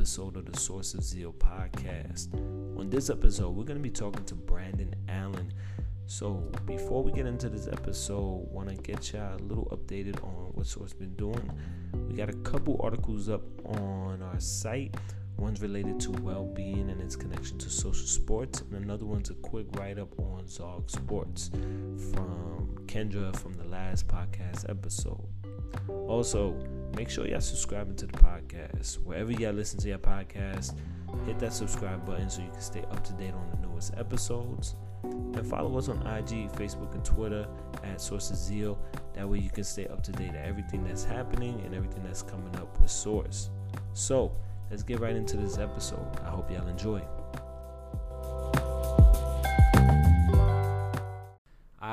episode of the Source of Zeal podcast. On this episode, we're going to be talking to Brandon Allen. So, before we get into this episode, want to get y'all a little updated on what Source been doing. We got a couple articles up on our site. One's related to well-being and its connection to social sports, and another one's a quick write-up on Zog Sports from Kendra from the last podcast episode. Also, make sure y'all subscribing to the podcast. Wherever y'all listen to your podcast, hit that subscribe button so you can stay up to date on the newest episodes. And follow us on IG, Facebook, and Twitter at Source of Zeal. That way you can stay up to date on everything that's happening and everything that's coming up with Source. So, let's get right into this episode. I hope y'all enjoy.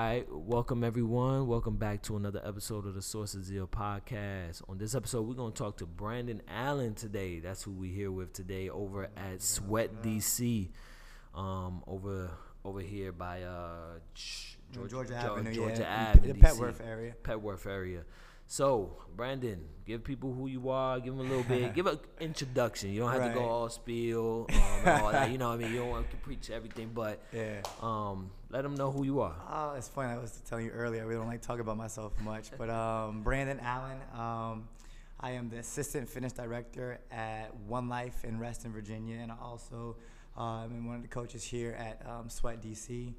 Right, welcome everyone. Welcome back to another episode of the Source of Zeal podcast. On this episode, we're going to talk to Brandon Allen today. That's who we're here with today over at Sweat DC, um, over over here by uh, Georgia, Georgia Avenue, Georgia yeah, Ave, the DC, Petworth area. Petworth area. So, Brandon, give people who you are. Give them a little bit. give an introduction. You don't have to go all spiel, um, all that. You know what I mean? You don't have to preach everything, but Yeah. um, let them know who you are. Oh, it's funny. I was telling you earlier. I really don't like talking about myself much, but um, Brandon Allen. Um, I am the assistant fitness director at One Life in Reston, Virginia, and I also um, am one of the coaches here at um, Sweat DC.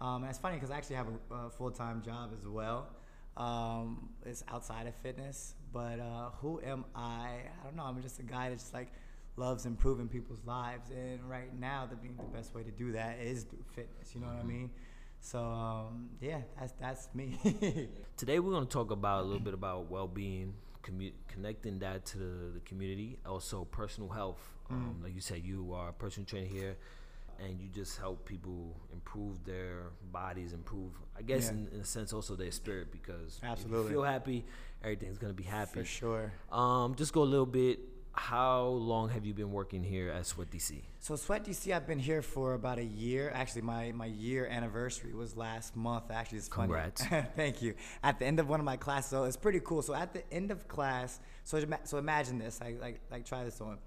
Um, and it's funny because I actually have a, a full-time job as well. Um, it's outside of fitness, but uh, who am I? I don't know. I'm just a guy that just like loves improving people's lives, and right now, the being the best way to do that is through fitness. You know what I mean? So um, yeah, that's that's me. Today we're going to talk about a little bit about well-being, commu- connecting that to the, the community, also personal health. Um, like you said, you are a personal trainer here, and you just help people improve their bodies, improve, I guess, Yeah. in, in a sense, also their spirit. Because if you feel happy, everything's going to be happy. For sure. Um, just go a little bit. How long have you been working here at Sweat DC? So Sweat DC, I've been here for about a year. Actually, my, my year anniversary was last month. Actually, it's funny. Congrats. Thank you. At the end of one of my classes, so it's pretty cool. So at the end of class, so so imagine this. Like like like try this on.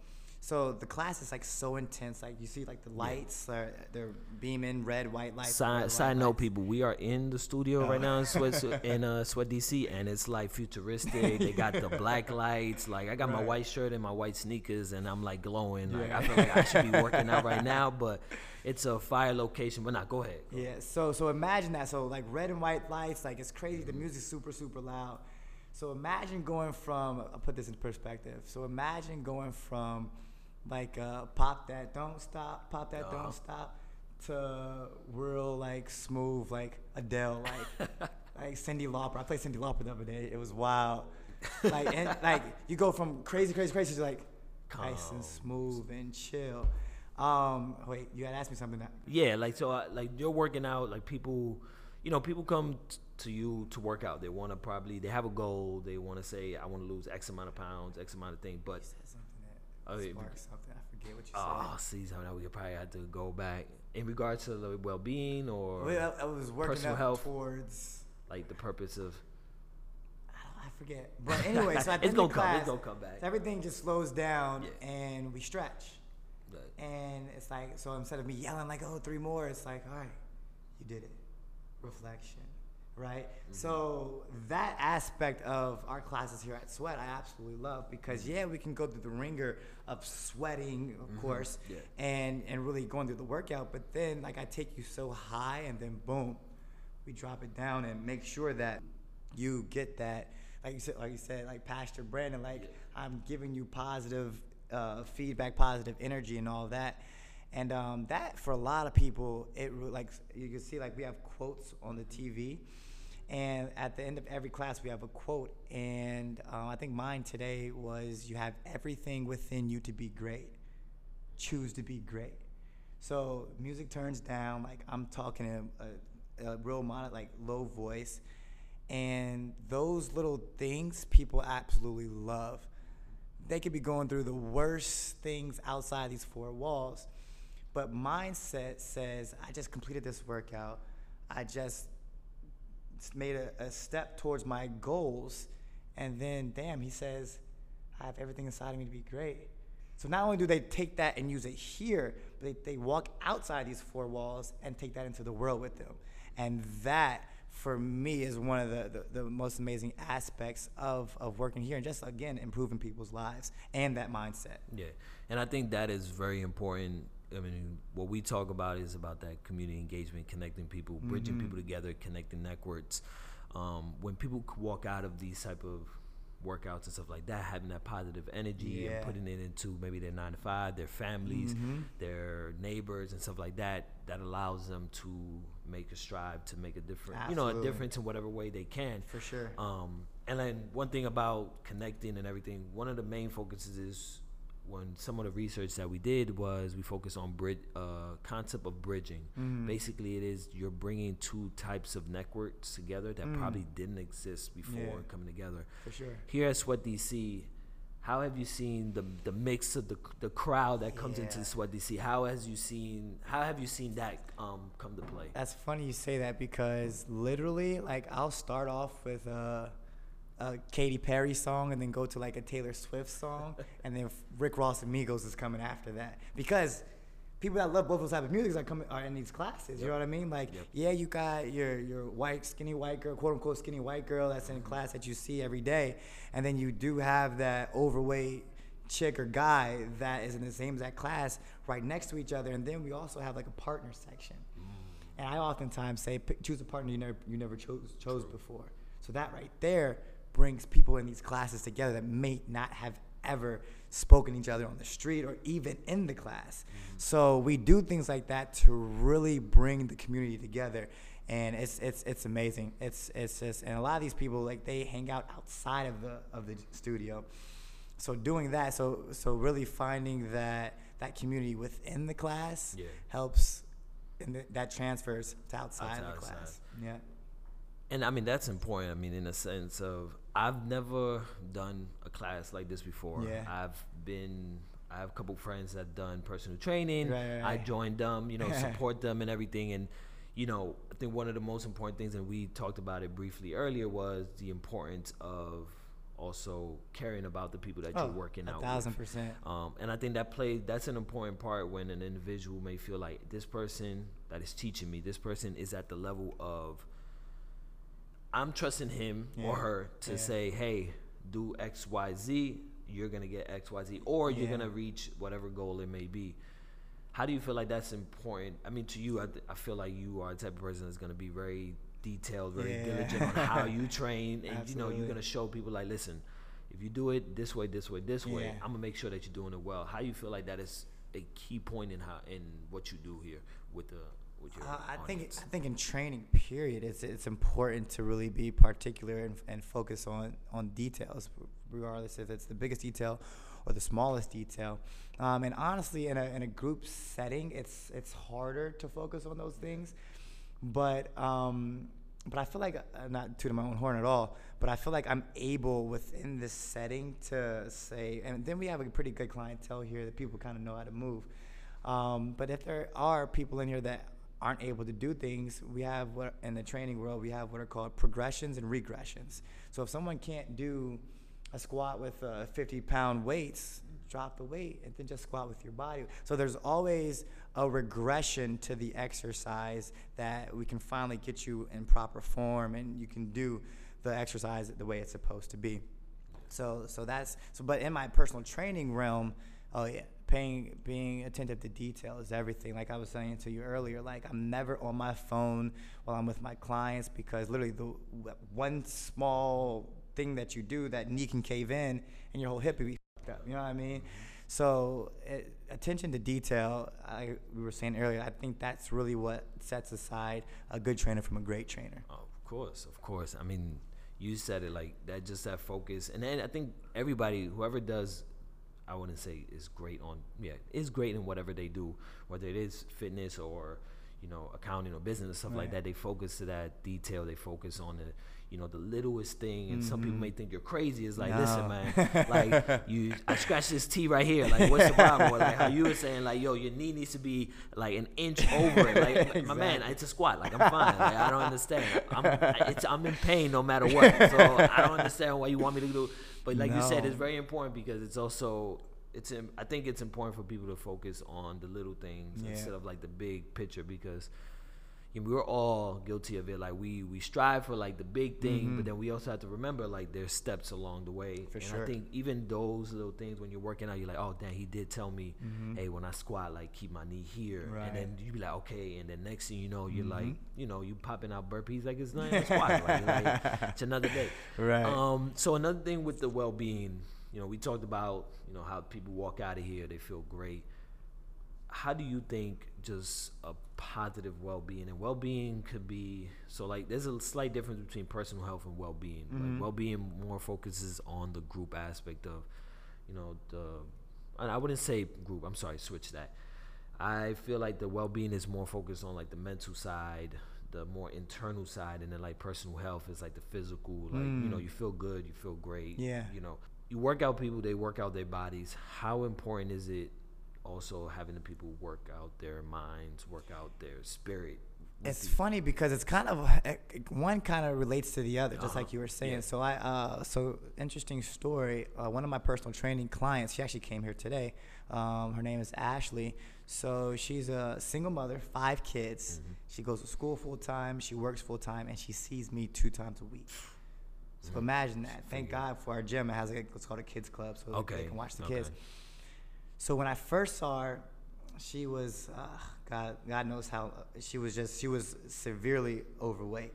So the class is like so intense. Like you see like the lights are they're beaming red, white lights. Side side note, people, we are in the studio right now in Sweat in uh, Sweat DC, and it's like futuristic. they got the black lights. Like I got my white shirt and my white sneakers, and I'm like glowing. Like Yeah. I feel like I should be working out right now, but it's a fire location. But not. Go ahead. Yeah, so so imagine that. So like red and white lights, like it's crazy. The music's super super loud. So imagine going from I'll put this in perspective. So imagine going from like uh, pop that don't stop, pop that Uh-huh. don't stop to real like smooth like Adele, like like Cyndi Lauper. I played Cyndi Lauper the other day. It was wild. Like and like you go from crazy crazy crazy to like nice and smooth and chill. Um, wait, you had asked me something. That, Yeah, like so, uh, like you're working out. Like people, you know, people come t- to you to work out. They want to probably they have a goal. They want to say, I want to lose X amount of pounds, X amount of things. But Said Oh, something. I forget what you Oh, see, so now we probably have to go back in regards to the well-being or. Oh, well, I was working personal health. towards. like the purpose of. I, I forget. But anyway, so at the It's gonna of come, it's gonna come back. everything just slows down Yeah. and we stretch. But And it's like, so instead of me yelling like, oh, three more, it's like, all right, you did it. Reflection, right? Mm-hmm. So that aspect of our classes here at Sweat, I absolutely love because yeah, we can go through the ringer of sweating, of course, Mm-hmm. Yeah. and and really going through the workout. But then, like, I take you so high, and then boom, we drop it down and make sure that you get that. Like you said, like you said, like Pastor Brandon, like I'm giving you positive uh, feedback, positive energy, and all that. And um, that for a lot of people, it like you can see like we have quotes on the TV, and at the end of every class we have a quote. And uh, I think mine today was, "You have everything within you to be great. Choose to be great." So music turns down, like I'm talking in a, a real mono, like low voice, and those little things people absolutely love. They could be going through the worst things outside these four walls, but mindset says, I just completed this workout. I just made a, a step towards my goals. And then, damn, he says, I have everything inside of me to be great. So not only do they take that and use it here, but they, they walk outside these four walls and take that into the world with them. And that for me is one of the, the, the, most amazing aspects of, of working here and just again improving people's lives and that mindset. Yeah. And I think that is very important. I mean, what we talk about is about that community engagement, connecting people, bridging mm-hmm. people together, connecting networks. Um, when people walk out of these type of workouts and stuff like that, having that positive energy yeah. and putting it into maybe their nine to five, their families, mm-hmm. their neighbors and stuff like that, that allows them to make a strive to make a difference, Absolutely. you know, a difference in whatever way they can. For sure. Um, and then one thing about connecting and everything, one of the main focuses is when some of the research that we did was we focused on bridge uh, concept of bridging. Mm. Basically, it is you're bringing two types of networks together that mm. probably didn't exist before yeah. coming together. For sure. Here at Sweat DC, how have you seen the the mix of the the crowd that comes yeah. into Sweat DC? How has you seen how have you seen that um, come to play? That's funny you say that because literally, like, I'll start off with. Uh, a Katy Perry song and then go to like a Taylor Swift song, and then Rick Ross and Migos is coming after that because people that love both those type of music are coming are in these classes. Yep. You know what I mean? Like, yep. yeah, you got your your white skinny white girl, quote unquote skinny white girl that's in class that you see every day, and then you do have that overweight chick or guy that is in the same exact class right next to each other, and then we also have like a partner section. Mm. And I oftentimes say, choose a partner you never you never chose chose True. before. So that right there brings people in these classes together that may not have ever spoken to each other on the street or even in the class. Mm-hmm. So we do things like that to really bring the community together. And it's it's it's amazing. It's it's just and a lot of these people like they hang out outside of the of the studio. So doing that, so so really finding that that community within the class yeah. helps, and the, that transfers to outside, outside of the class. Outside. Yeah and I mean that's important. I mean, in a sense of I've never done a class like this before. Yeah. I've been I have a couple friends that done personal training. Right, right. I joined them, you know, support them and everything. And you know, I think one of the most important things, and we talked about it briefly earlier, was the importance of also caring about the people that oh, you're working out thousand with. percent. Um, and I think that plays that's an important part when an individual may feel like this person that is teaching me, this person is at the level of I'm trusting him yeah. or her to yeah. say, hey, do X, Y, Z. You're gonna get X, Y, Z, or you're gonna reach whatever goal it may be. How do you feel like that's important? I mean, to you, I, I feel like you are the type of person that's gonna be very detailed, very yeah. diligent on how you train, and you know you're gonna show people like, listen, if you do it this way, this way, this way, I'm gonna make sure that you're doing it well. How do you feel like that is a key point in how in what you do here with the with your? Uh, I think I think in training, period, it's it's important to really be particular and, and focus on on details, regardless if it's the biggest detail or the smallest detail. Um, and honestly, in a in a group setting, it's it's harder to focus on those things, but. Um, but I feel like I'm not tooting my own horn at all. But I feel like I'm able within this setting to say, and then we have a pretty good clientele here that people kind of know how to move. Um, but if there are people in here that aren't able to do things, we have what in the training world we have what are called progressions and regressions. So if someone can't do a squat with uh, 50 pound weights, drop the weight and then just squat with your body. So there's always a regression to the exercise that we can finally get you in proper form and you can do the exercise the way it's supposed to be. So so that's so but in my personal training realm, oh yeah, paying being attentive to detail is everything. Like i was saying to you earlier like i'm never on my phone while i'm with my clients because literally the one small thing that you do that knee can cave in and your whole hip will be up you know what i mean? Mm-hmm. So it, attention to detail I, we were saying earlier i think that's really what sets aside a good trainer from a great trainer. Oh, of course of course. I mean you said it like that just that focus. And then i think everybody whoever does I wouldn't say is great on yeah is great in whatever they do, whether it is fitness or you know accounting or business stuff right. like that. They focus to that detail. They focus on the you know the littlest thing. And mm-hmm. some people may mm-hmm. think you're crazy. It's like no. listen, man, like you I scratched this T right here. Like what's the problem? or like how you were saying like yo your knee needs to be like an inch over it. Like exactly. my man, it's a squat. Like I'm fine. Like I don't understand. I'm it's I'm in pain no matter what. So I don't understand why you want me to do but like no. you said, it's very important because it's also it's I think it's important for people to focus on the little things Yeah. instead of like the big picture because we're all guilty of it. Like we we strive for like the big thing, but then we also have to remember like there's steps along the way. Mm-hmm. For and sure. I think even those little things when you're working out, you're like, oh damn, he did tell me, hey, when I squat, like keep my knee here, Mm-hmm. Right. Mm-hmm. and then you be like, okay, and then next thing you know, you're like, you know, you popping out burpees like it's not a squat, like, like, it's another day. Right. Um. So another thing with the well-being, you know, we talked about, you know, how people walk out of here, they feel great. How do you think just a positive well-being and well-being could be so like there's a slight difference between personal health and well-being. Like mm-hmm. well-being more focuses on the group aspect of, you know, the and I wouldn't say group. I'm sorry, switch that. I feel like the well-being is more focused on like the mental side, the more internal side, and then like personal health is like the physical. Like you know, mm. you feel good, you feel great. Yeah. You know, you work out people, they work out their bodies. How important is it also having the people work out their minds, work out their spirit? It's you? funny because it's kind of one kind of relates to the other, just Uh-huh. like you were saying. Yeah. So I, uh, so interesting story. Uh, one of my personal training clients, she actually came here today. Um, her name is Ashley. So she's a single mother, five kids. Mm-hmm. She goes to school full time. She works full time, and she sees me two times a week. So Mm-hmm. imagine that. Thank God for our gym. It has like what's called a kids club, so Okay, they can watch the okay. kids. So when I first saw her, she was uh, God. God knows how she was. Just she was severely overweight,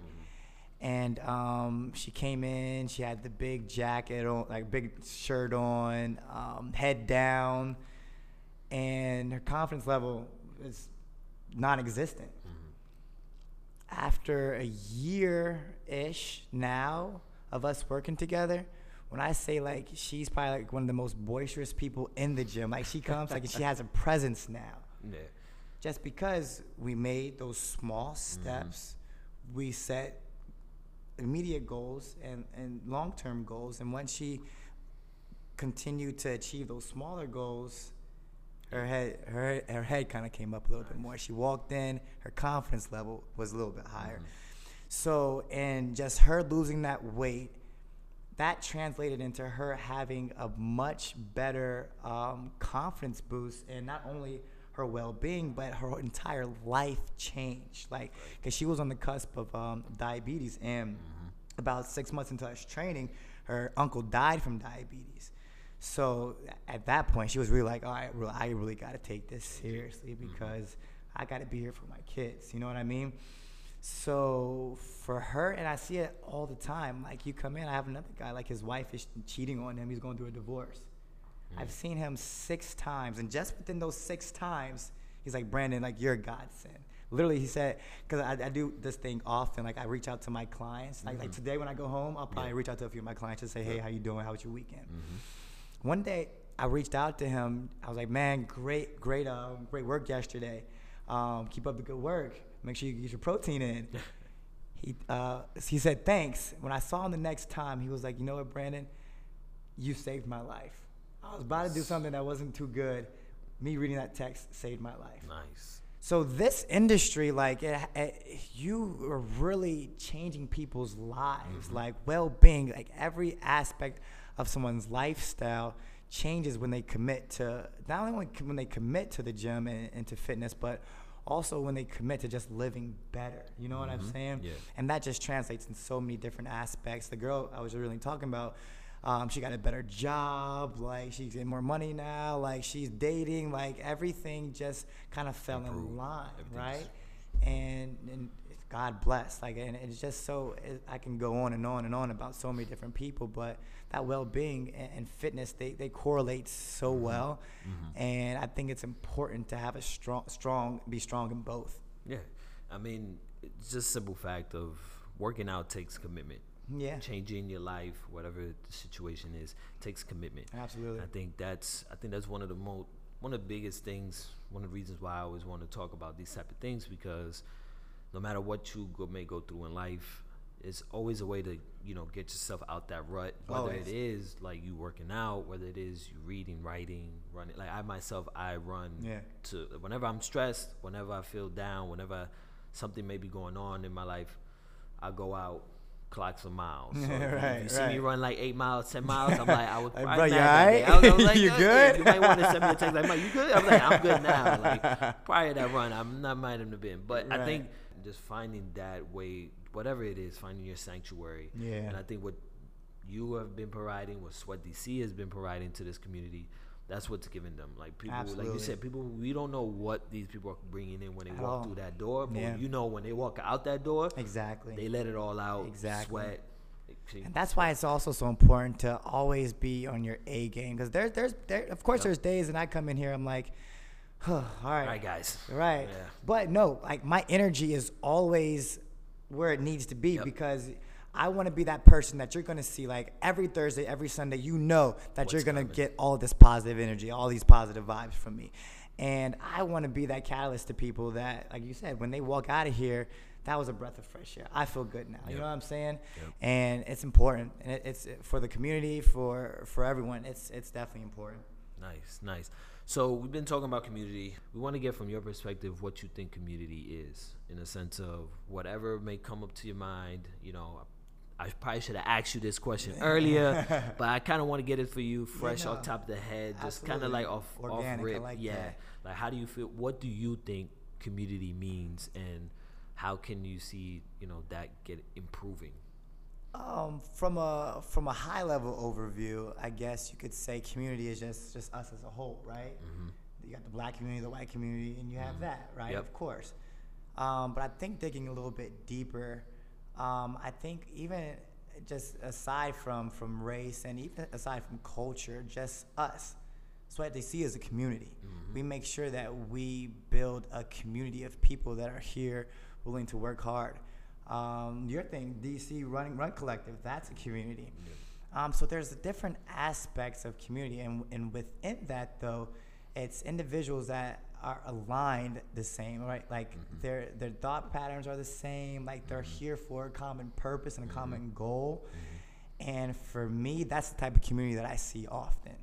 and um, she came in. She had the big jacket on, like big shirt on, um, head down, and her confidence level is non-existent. After a year ish now of us working together, when I say like she's probably like one of the most boisterous people in the gym, like she comes like she has a presence now. Yeah. Just because we made those small steps, mm-hmm. we set immediate goals and, and long term goals. And once she continued to achieve those smaller goals, her head her her head kind of came up a little bit more. She walked in, her confidence level was a little bit higher. Mm-hmm. So, and just her losing that weight, that translated into her having a much better um, confidence boost, and not only her well-being, but her entire life changed. Like, because she was on the cusp of um, diabetes, and about six months into us training, her uncle died from diabetes. So at that point, she was really like, "All right, real- I really got to take this seriously because I got to be here for my kids." You know what I mean? So for her, and I see it all the time. Like you come in, I have another guy. Like his wife is cheating on him. He's going through a divorce. I've seen him six times, and just within those six times, he's like, "Brandon, like you're a godsend." Literally, he said, because I, I do this thing often. Like I reach out to my clients. Like like today when I go home, I'll probably reach out to a few of my clients and say, "Hey, how you doing? How was your weekend?" One day, I reached out to him. I was like, "Man, great, great, uh, great work yesterday. Um, keep up the good work. Make sure you get your protein in." he uh, he said thanks. When I saw him the next time, he was like, "You know what, Brandon? You saved my life. I was about to do something that wasn't too good. Me reading that text saved my life." Nice. So this industry, like, it, it, you are really changing people's lives, like well-being, like every aspect of someone's lifestyle changes when they commit to not only when, when they commit to the gym and, and to fitness, but also when they commit to just living better. You know what I'm saying? Yeah. And that just translates in so many different aspects. The girl I was really talking about, um, she got a better job, like she's getting more money now, like she's dating, like everything just kind of fell Improved. in line, right? And, and God bless, like, and it's just so it, I can go on and on and on about so many different people, but that well-being and, and fitness they, they correlate so Mm-hmm. well, and I think it's important to have a strong, strong, be strong in both. Yeah. I mean, it's just a simple fact of working out takes commitment. Yeah, Changing your life, whatever the situation is, takes commitment. absolutely. I think that's I think that's one of the most one of the biggest things. One of the reasons why I always want to talk about these type of things because no matter what you go, may go through in life, it's always a way to you know get yourself out that rut. Whether Always. it is like you working out, whether it is you reading, writing, running. Like I myself, I run Yeah. to whenever I'm stressed, whenever I feel down, whenever something may be going on in my life, I go out clocks for miles. So Right, if you see me run like eight miles, ten miles, I'm like, I would. Like, bro, you alright? I was, I was like, You "Uh, good?" You might want to send me a text like, "Mike, you good?" I'm like, I'm good now. Like prior to that run, I'm not might have been, but I Right. Just finding that way, whatever it is, finding your sanctuary. Yeah. And I think what you have been providing, what Sweat DC has been providing to this community. That's what's giving them. Like people, like you said, people. We don't know what these people are bringing in when they At walk all. through that door, but Yeah. you know when they walk out that door, Exactly. they let it all out. Exactly. Sweat. And that's why it's also so important to always be on your A game because there's there's there of course Yep. there's days and I come in here I'm like, all right, All right, guys. right. Yeah. But no, like my energy is always where it needs to be Yep. because I want to be that person that you're gonna see like every Thursday, every Sunday. You know that What's you're gonna coming. get all this positive energy, all these positive vibes from me, and I want to be that catalyst to people that, like you said, when they walk out of here. That was a breath of fresh air. I feel good now. You know what I'm saying? Yep. And it's important. And it, it's for the community, for for everyone. It's it's definitely important. Nice, nice. So we've been talking about community. We want to get from your perspective what you think community is, in a sense of whatever may come up to your mind. You know, I probably should have asked you this question earlier, but I kind of want to get it for you, fresh no. off top of the head, just kind of like off Organic, off rip. like yeah, that. like how do you feel? What do you think community means, and how can you see you know that get improving? Um, from a from a high level overview, I guess you could say community is just just us as a whole, right? You got the black community, the white community, and you have that, right? Yep. Of course. Um, but I think digging a little bit deeper, um, I think even just aside from from race and even aside from culture, just us. So what they see as a community. We make sure that we build a community of people that are here, willing to work hard. Um, your thing, DC Running Run Collective, that's a community. Um, so there's different aspects of community, and, and within that though, it's individuals that are aligned the same, right? Like their their thought patterns are the same. Like they're here for a common purpose and a common goal. And for me, that's the type of community that I see often,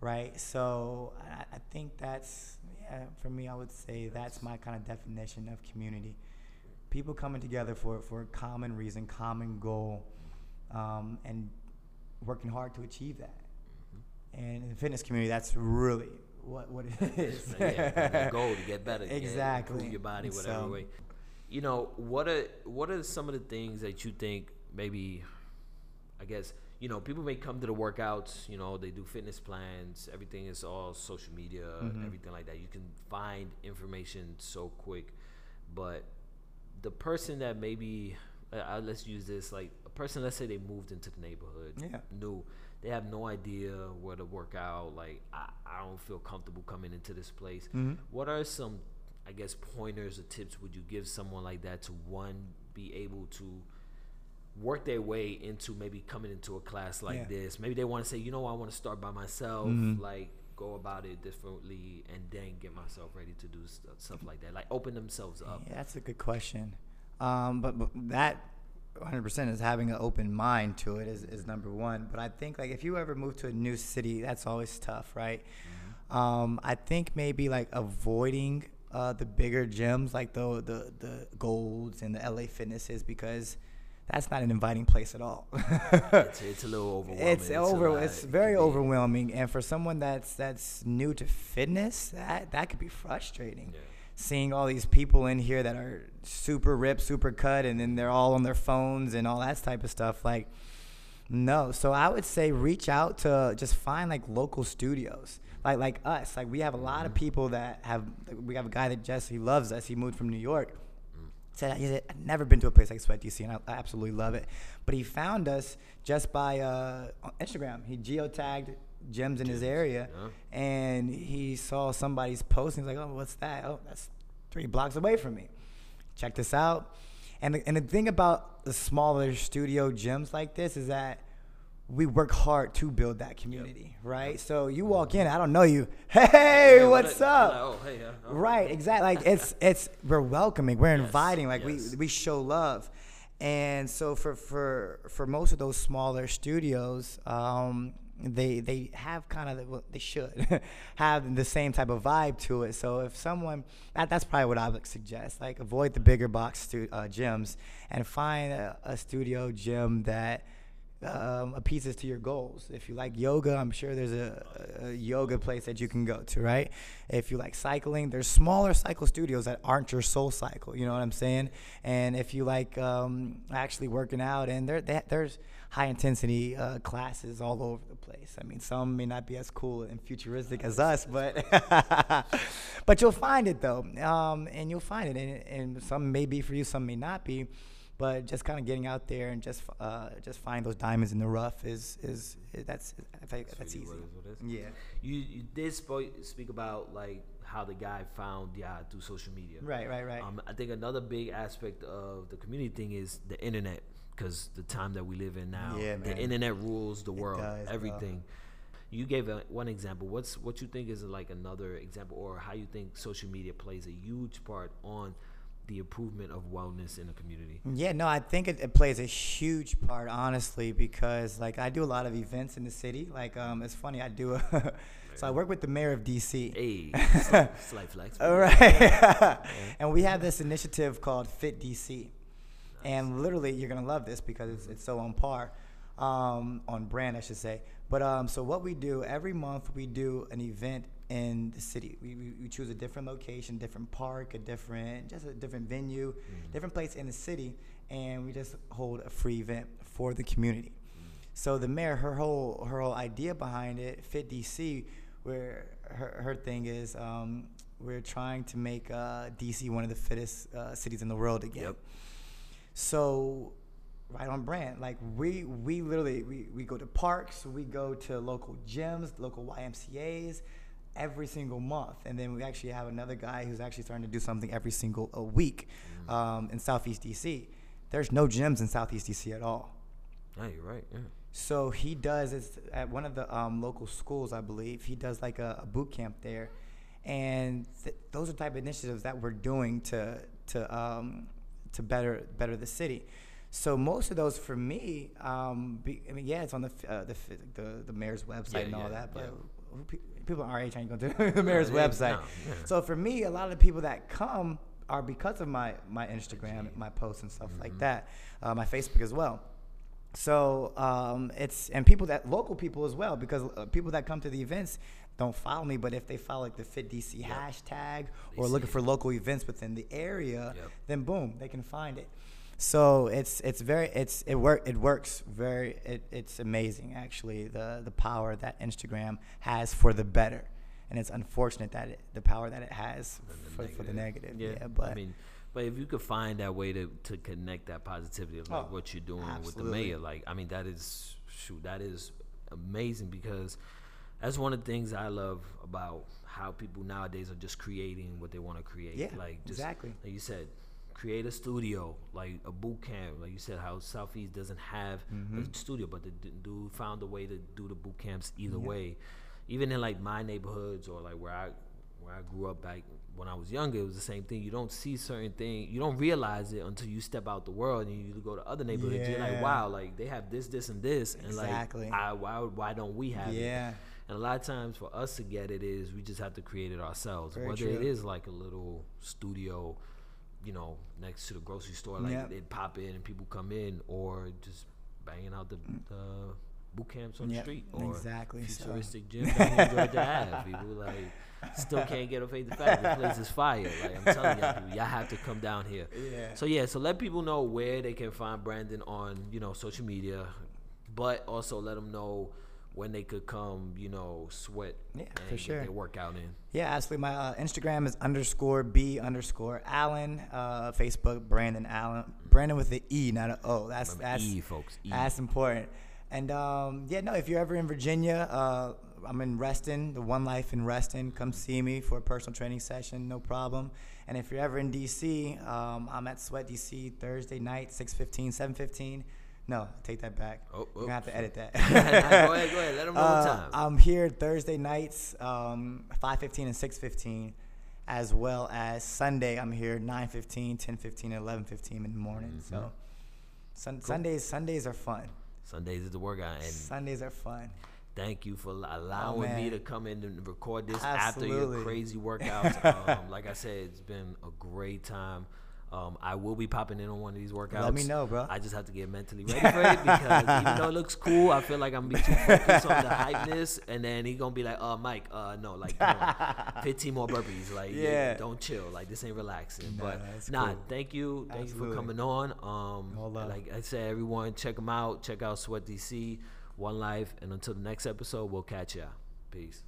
right? So I, I think that's yeah. For me, I would say that's my kind of definition of community. People coming together for for a common reason, common goal, um, and working hard to achieve that. And in the fitness community, that's really what what it is. yeah, the goal to get better, Exactly. improve your body, whatever So- way. You know, what are what are some of the things that you think maybe, I guess you know people may come to the workouts. You know, they do fitness plans. Everything is all social media, Mm-hmm. everything like that. You can find information so quick, but the person that maybe uh, uh, let's use this like a person. Let's say they moved into the neighborhood, Yeah. new. They have no idea where to work out. Like I, I don't feel comfortable coming into this place. Mhm. What are some, I guess, pointers or tips would you give someone like that to one be able to work their way into maybe coming into a class like Yeah. this? Maybe they want to say, you know, I want to start by myself. Mhm. Like go about it differently, and then get myself ready to do st- stuff like that. Like open themselves up. Yeah, that's a good question. Um, but, but that 100% is having an open mind to it is, is number one. But I think like if you ever move to a new city, that's always tough, right? Um, I think maybe like avoiding uh, the bigger gyms like the, the the golds and the LA fitnesses because that's not an inviting place at all. It's, it's a little overwhelming. it's a over. It's very overwhelming, and for someone that's that's new to fitness, that that could be frustrating. Yeah. Seeing all these people in here that are super ripped, super cut, and then they're all on their phones and all that type of stuff. Like, no. So I would say reach out to just find like local studios, like like us. Like we have a lot of mm-hmm. people that have. We have a guy that just he loves us. He moved from New York said he said, I've never been to a place like Sweat DC, and I, I absolutely love it. But he found us just by uh, on Instagram. He geotagged gyms in his area, yeah. and he saw somebody's post, and he's like, "Oh, what's that? Oh, that's three blocks away from me." Check this out. And the, and the thing about the smaller studio gyms like this is that we work hard to build that community, right? So you walk in, I don't know you. Hey, what what's a- up? oh, hey, uh, oh. Right, exactly. Like it's it's we're welcoming, we're Yes, inviting, like yes. we we show love, and so for for for most of those smaller studios, um, they they have kind of the, well, they should have the same type of vibe to it. So if someone that, that's probably what I would suggest. Like avoid the bigger box stu- uh, gyms and find a, a studio gym that um, appeases to your goals. If you like yoga, I'm sure there's a, a yoga place that you can go to, right? If you like cycling, there's smaller cycle studios that aren't your soul cycle. You know what I'm saying? And if you like um, actually working out, and there there's high intensity uh, classes all over the place. I mean, some may not be as cool and futuristic as us, but but you'll find it though, um, and you'll find it, and, and some may be for you, some may not be but just kind of getting out there and just uh, just find those diamonds in the rough is is, is that's that's, that's easy. What is, what is. Yeah. You you did spo- speak about like how the guy found yeah through social media. Right, right, right. Um, I think another big aspect of the community thing is the internet because the time that we live in now, Yeah, the internet rules the world, does, bro. everything. You gave a, one example. What's what you think is like another example, or how you think social media plays a huge part on the improvement of wellness in the community? Yeah, no, I think it, it plays a huge part, honestly, because like I do a lot of events in the city. Like, um, it's funny, I do. A so I work with the mayor of DC. Hey, slight, slight flex. All right. and we have this initiative called Fit DC. And literally, you're going to love this because it's, it's so on par, um, on brand, I should say. But um, so, what we do every month, we do an event in the city. We, we, we choose a different location, different park, a different, just a different venue, different place in the city, and we just hold a free event for the community. So the mayor, her whole her whole idea behind it, Fit DC, where her, her thing is, um, we're trying to make uh, DC one of the fittest uh, cities in the world again. Yep. So right on brand. Like we we literally we, we go to parks, we go to local gyms, local YMCA's every single month. And then we actually have another guy who's actually starting to do something every single a week um, in Southeast DC. There's no gyms in Southeast DC at all. Yeah, you're right. Yeah. So he does it's at one of the um, local schools, I believe. He does like a, a boot camp there, and th- those are the type of initiatives that we're doing to to um, to better better the city. So most of those for me, um, be, I mean, yeah, it's on the uh, the, the the mayor's website Yeah, and all yeah, that, but yeah. People our age ain't going to the mayor's website. no. So for me, a lot of the people that come are because of my my Instagram, my posts and stuff Mm-hmm. like that, uh, my Facebook as well. So um, it's and people that local people as well because uh, people that come to the events don't follow me, but if they follow like the Fit DC hashtag They or looking for local events within the area, Yep. then boom, they can find it. So it's it's very it's it work it works very it, it's amazing actually the the power that Instagram has for the better, and it's unfortunate that it, the power that it has the for, for the negative. Yeah, Yeah, but I mean, but if you could find that way to, to connect that positivity of like Oh, what you're doing with the mayor, like I mean, that is shoot, that is amazing because that's one of the things I love about how people nowadays are just creating what they want to create. Yeah, like just, exactly. Like you said, create a studio, like a boot camp. Like you said, how Southeast doesn't have Mm-hmm. a studio, but the dude found a way to do the boot camps either way. Even in like my neighborhoods or like where I where I grew up back when I was younger, it was the same thing. You don't see certain things, you don't realize it until you step out the world and you go to other neighborhoods. You're like, wow, like they have this, this, and this, and Exactly. like, I, why, why don't we have it? Yeah. And a lot of times for us to get it is we just have to create it ourselves. Very Whether it true. is like a little studio, you know, next to the grocery store, like Yep. they pop in and people come in, or just banging out the, the boot camps on Yep, the street, or exactly, so. futuristic gym down in Georgia Ave. People like still can't get a face the fact the place is fire. Like I'm telling y'all, people, y'all have to come down here. Yeah. So yeah, so let people know where they can find Brandon on you know social media, but also let them know when they could come, you know, sweat Yeah, and for sure. get workout in. Yeah, absolutely. My uh, Instagram is underscore b underscore Allen. Uh, Facebook Brandon Allen. Brandon with the E, not an O. That's Remember, that's E, folks, E. That's important. And um, yeah, no, if you're ever in Virginia, uh, I'm in Reston, the One Life in Reston. Come see me for a personal training session, no problem. And if you're ever in DC, um, I'm at Sweat DC Thursday night, 6:15, 7:15. No, take that back. Oh, You're oh. gonna have to edit that. go ahead, go ahead. Let them know Uh, time. I'm here Thursday nights, um, 5:15 and 6:15, as well as Sunday. I'm here 9:15, 10:15, and 11:15 in the morning. Mm-hmm. So, sun- Sundays Sundays are fun. Sundays is the workout, and Sundays are fun. Thank you for allowing me to come in and record this after your crazy workouts. um, like I said, it's been a great time. Um, I will be popping in on one of these workouts. Let me know, bro. I just have to get mentally ready for it because even though it looks cool, I feel like I'm gonna be too focused on the hypeness, and then he gonna be like, "Uh, Mike, uh, no, like, come on, 15 more burpees, like, yeah, Yeah. don't chill, like, this ain't relaxing." Nah, but nah, cool. thank you, thank you for coming on. Um, like I said, everyone, check them out. Check out Sweat DC, One Life, and until the next episode, we'll catch ya. Peace.